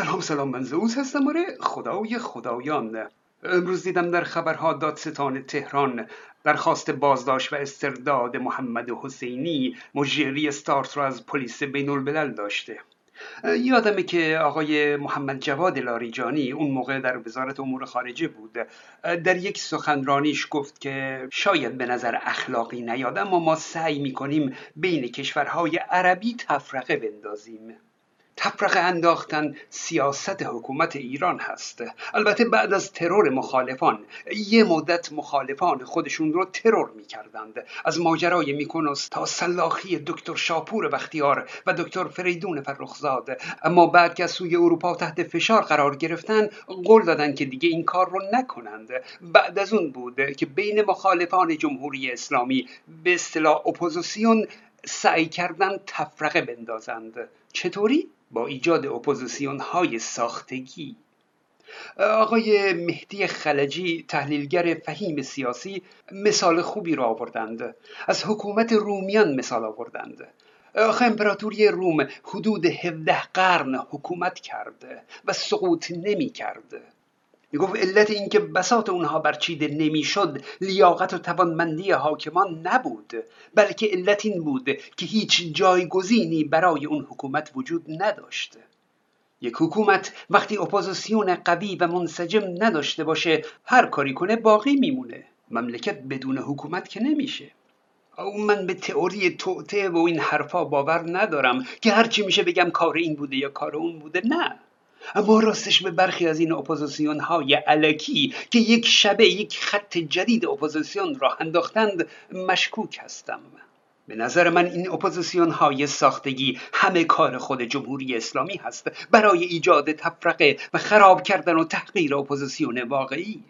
سلام سلام من زوز هستم. آره خدای خدایان. امروز دیدم در خبرها دادستان تهران درخواست بازداشت و استرداد محمد حسینی مجری استارت را از پلیس بین البلل داشته. یادمه که آقای محمد جواد لاریجانی اون موقع در وزارت امور خارجه بود. در یک سخنرانیش گفت که شاید به نظر اخلاقی نیاد اما ما سعی می‌کنیم بین کشورهای عربی تفرقه بندازیم. تفرقه انداختن سیاست حکومت ایران هست البته بعد از ترور مخالفان یه مدت مخالفان خودشون رو ترور می‌کردند. از ماجرای میکونوس تا سلاخی دکتر شاپور بختیار و دکتر فریدون فرخزاد. اما بعد که از سوی اروپا تحت فشار قرار گرفتن قول دادن که دیگه این کار رو نکنند. بعد از اون بود که بین مخالفان جمهوری اسلامی به اصطلاح اپوزیسیون سعی کردن تفرقه بندازند. چطوری؟ با ایجاد اپوزیسیون های ساختگی. آقای مهدی خلجی تحلیلگر فهیم سیاسی مثال خوبی را آوردند. از حکومت رومیان مثال آوردند. آخه امپراتوری روم حدود 17 قرن حکومت کرده و سقوط نمی کرده می‌گفت علت اینکه بساط اونها برچیده نمی‌شد لیاقت و توانمندی حاکمان نبود بلکه علت این بود که هیچ جایگزینی برای اون حکومت وجود نداشت. یک حکومت وقتی اپوزیسیون قوی و منسجم نداشته باشه هر کاری کنه باقی میمونه. مملکت بدون حکومت که نمیشه. او من به تئوری توطئه و این حرفا باور ندارم که هرچی میشه بگم کار این بوده یا کار اون بوده نه. اما راستش به برخی از این اپوزیسیون های الکی که یک شبه یک خط جدید اپوزیسیون راه انداختند مشکوک هستم. به نظر من این اپوزیسیون های ساختگی همه کار خود جمهوری اسلامی هست. برای ایجاد تفرقه و خراب کردن و تحقیر اپوزیسیون واقعی.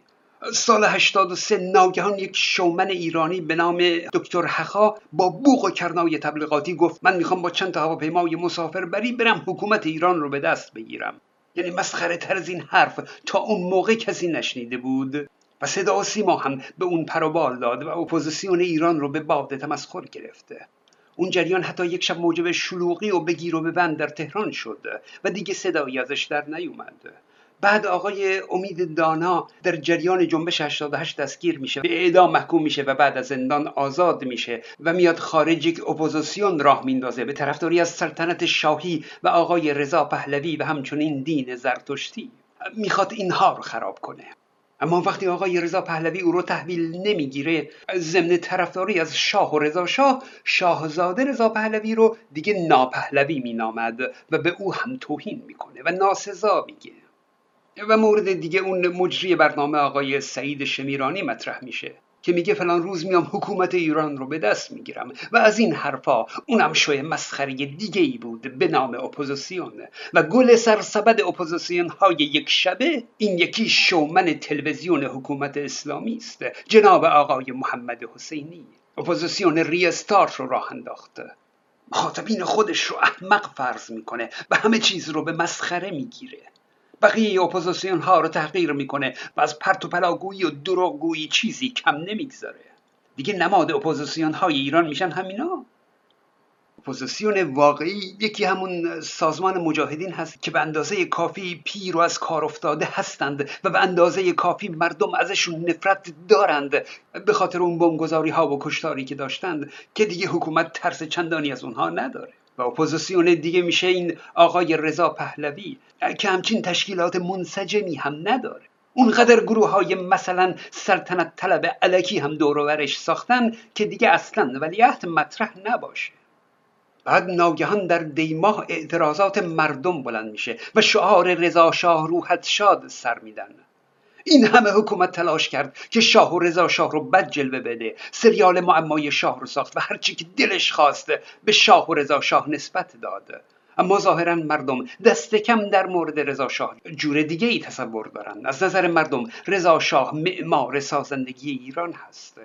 سال 83 ناگهان یک شومن ایرانی به نام دکتر هخا با بوق و کرنای تبلیغاتی گفت من می‌خوام با چند تا هواپیمای مسافر بری برم حکومت ایران رو به دست بگیرم. یعنی مسخره تر از این حرف. تا اون موقع کسی نشنیده بود. و صدا و سیما هم به اون پروبال داد و اپوزیسیون ایران رو به باد تمسخر گرفته. اون جریان حتی یک شب موجب شلوغی و بگیر و ببند در تهران شد و دیگه صدایی ازش در نیومد. بعد آقای امید دانا در جریان جنبش 88 دستگیر میشه به اعدام محکوم میشه و بعد از زندان آزاد میشه و میاد خارج یک اپوزیسیون راه میندازه به طرفداری از سلطنت شاهی و آقای رضا پهلوی و همچنین دین زرتشتی. می‌خواد اینها رو خراب کنه. اما وقتی آقای رضا پهلوی او رو تحویل نمی‌گیره ضمن طرفداری از شاه و رضا شاه شاهزاده رضا پهلوی رو دیگه ناپهلوی مینامد و به او هم توهین می‌کنه و ناسزا میگه. و مورد دیگه اون مجری برنامه آقای سعید شمیرانی مطرح میشه که میگه فلان روز میام حکومت ایران رو به دست می‌گیرم و از این حرفا اونم شوی مسخره دیگه ای بود به نام اپوزیسیون و گل سرسبد اپوزیسیون های یک شبه این یکی شومن تلویزیون حکومت اسلامی است. جناب آقای محمد حسینی اپوزیسیون ریستارت رو راه انداخته. مخاطبین خودش رو احمق فرض می‌کنه و همه چیز رو به مسخره می‌گیره. بقیه اپوزیسیون ها رو تحقیر می‌کنه و از پرت و پلاگویی و دروغگویی چیزی کم نمی‌گذاره. دیگه نماد اپوزیسیون های ایران میشن همینا. اپوزیسیون واقعی یکی همون سازمان مجاهدین هست که به اندازه کافی پیر و از کار افتاده هستند و به اندازه کافی مردم ازشون نفرت دارند به خاطر اون بمبگذاری ها و کشتاری که داشتند که دیگه حکومت ترس چندانی از اونها نداره. و اپوزیسیون دیگه میشه این آقای رضا پهلوی که همچین تشکیلات منسجمی هم نداره. اونقدر گروه های مثلا سلطنت طلب الکی هم دور و برش ساختن که دیگه اصلا ولیعهد مطرح نباشه. بعد ناگهان در دیماه اعتراضات مردم بلند میشه و شعار رضا شاه روحت شاد سر میدن. این همه حکومت تلاش کرد که شاه و رضا شاه رو بد جلوه بده سریال معمای شاه رو ساخت و هرچی که دلش خواسته به شاه و رضا شاه نسبت داد. اما ظاهرا مردم دست کم در مورد رضا شاه جور دیگه ای تصور دارن از نظر مردم رضا شاه معمار سازندگی ایران هست.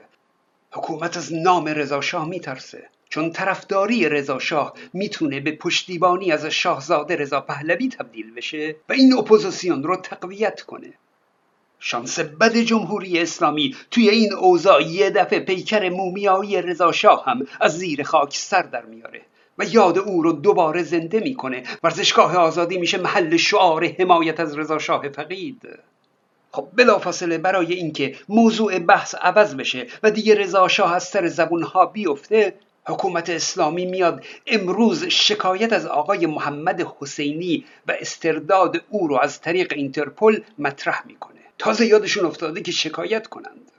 حکومت از نام رضا شاه میترسه. چون طرفداری رضا شاه می‌تونه به پشتیبانی از شاهزاده رضا پهلوی تبدیل بشه و این اپوزیسیون رو تقویت کنه. شانس بد جمهوری اسلامی توی این اوضاع یه دفعه پیکر مومیایی رضا شاه هم از زیر خاک سر در میاره و یاد او رو دوباره زنده می‌کنه. ورزشگاه آزادی میشه محل شعار حمایت از رضا شاه فقید. خب بلافاصله برای اینکه موضوع بحث عوض بشه و دیگه رضا شاه از سر زبون ها بیفته حکومت اسلامی میاد امروز شکایت از آقای محمد حسینی و استرداد او رو از طریق اینترپل مطرح می‌کنه. تازه یادشون افتاده که شکایت کنند.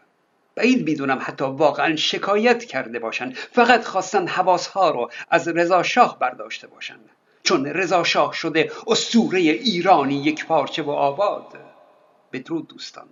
بعید می‌دونم حتی واقعا شکایت کرده باشند. فقط خواستن ها رو از رضا شاه برداشته باشند. چون رضا شاه شده اسطوره ایرانی یک پارچه و آباد. بدرود دوستان.